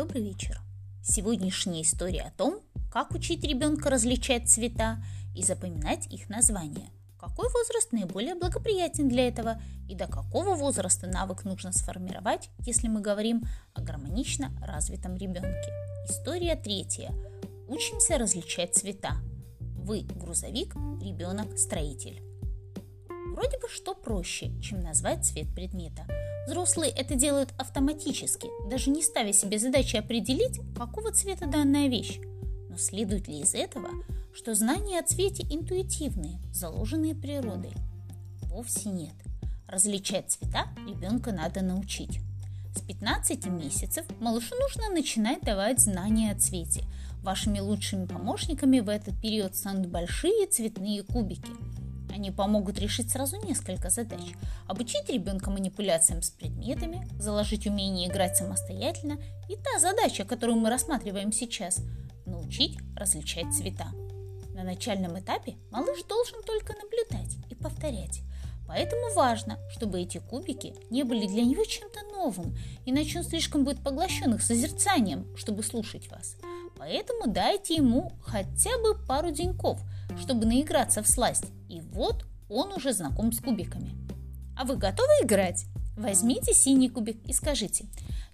Добрый вечер. Сегодняшняя история о том, как учить ребенка различать цвета и запоминать их названия. Какой возраст наиболее благоприятен для этого и до какого возраста навык нужно сформировать, если мы говорим о гармонично развитом ребенке. История третья. Учимся различать цвета. Вы грузовик, ребенок строитель. Вроде бы что проще, чем назвать цвет предмета – Взрослые это делают автоматически, даже не ставя себе задачи определить, какого цвета данная вещь. Но следует ли из этого, что знания о цвете интуитивные, заложенные природой? Вовсе нет. Различать цвета ребенка надо научить. С 15 месяцев малышу нужно начинать давать знания о цвете. Вашими лучшими помощниками в этот период станут большие цветные кубики – они помогут решить сразу несколько задач. Обучить ребенка манипуляциям с предметами, заложить умение играть самостоятельно и та задача, которую мы рассматриваем сейчас – научить различать цвета. На начальном этапе малыш должен только наблюдать и повторять. Поэтому важно, чтобы эти кубики не были для него чем-то новым, иначе он слишком будет поглощен их созерцанием, чтобы слушать вас. Поэтому дайте ему хотя бы пару деньков, чтобы наиграться в сласть, и вот он уже знаком с кубиками. А вы готовы играть? Возьмите синий кубик и скажите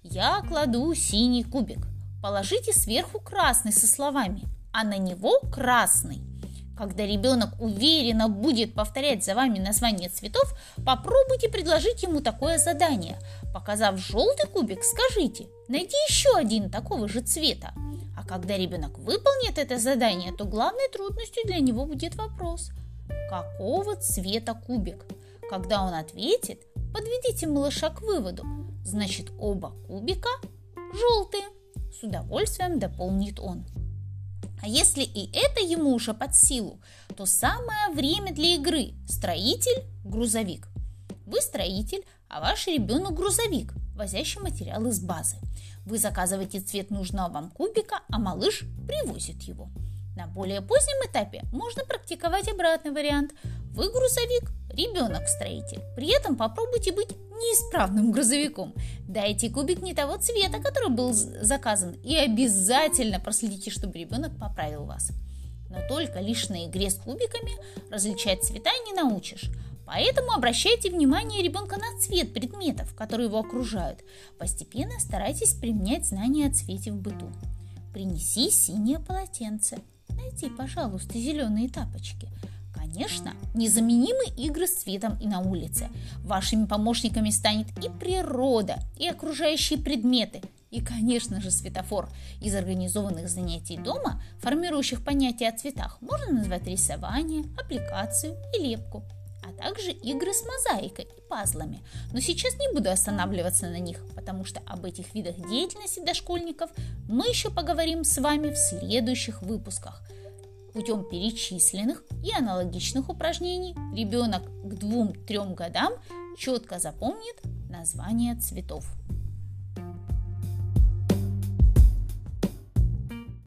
«Я кладу синий кубик». Положите сверху красный со словами «А на него красный». Когда ребенок уверенно будет повторять за вами название цветов, попробуйте предложить ему такое задание. Показав желтый кубик, скажите «Найди еще один такого же цвета». Когда ребенок выполнит это задание, то главной трудностью для него будет вопрос «Какого цвета кубик?» Когда он ответит, подведите малыша к выводу. Значит, оба кубика желтые. С удовольствием дополнит он. А если и это ему уже под силу, то самое время для игры – строитель – грузовик. Вы строитель, а ваш ребенок грузовик, возящий материал из базы. Вы заказываете цвет нужного вам кубика, а малыш привозит его. На более позднем этапе можно практиковать обратный вариант. Вы грузовик, ребенок строитель. При этом попробуйте быть неисправным грузовиком. Дайте кубик не того цвета, который был заказан, и обязательно проследите, чтобы ребенок поправил вас. Но только лишь на игре с кубиками различать цвета не научишь. Поэтому обращайте внимание ребенка на цвет предметов, которые его окружают. Постепенно старайтесь применять знания о цвете в быту. Принеси синее полотенце. Найди, пожалуйста, зеленые тапочки. Конечно, незаменимы игры с цветом и на улице. Вашими помощниками станет и природа, и окружающие предметы, и, конечно же, светофор. Из организованных занятий дома, формирующих понятие о цветах, можно назвать рисование, аппликацию и лепку – а также игры с мозаикой и пазлами. Но сейчас не буду останавливаться на них, потому что об этих видах деятельности дошкольников мы еще поговорим с вами в следующих выпусках. Путем перечисленных и аналогичных упражнений ребенок к 2-3 годам четко запомнит название цветов.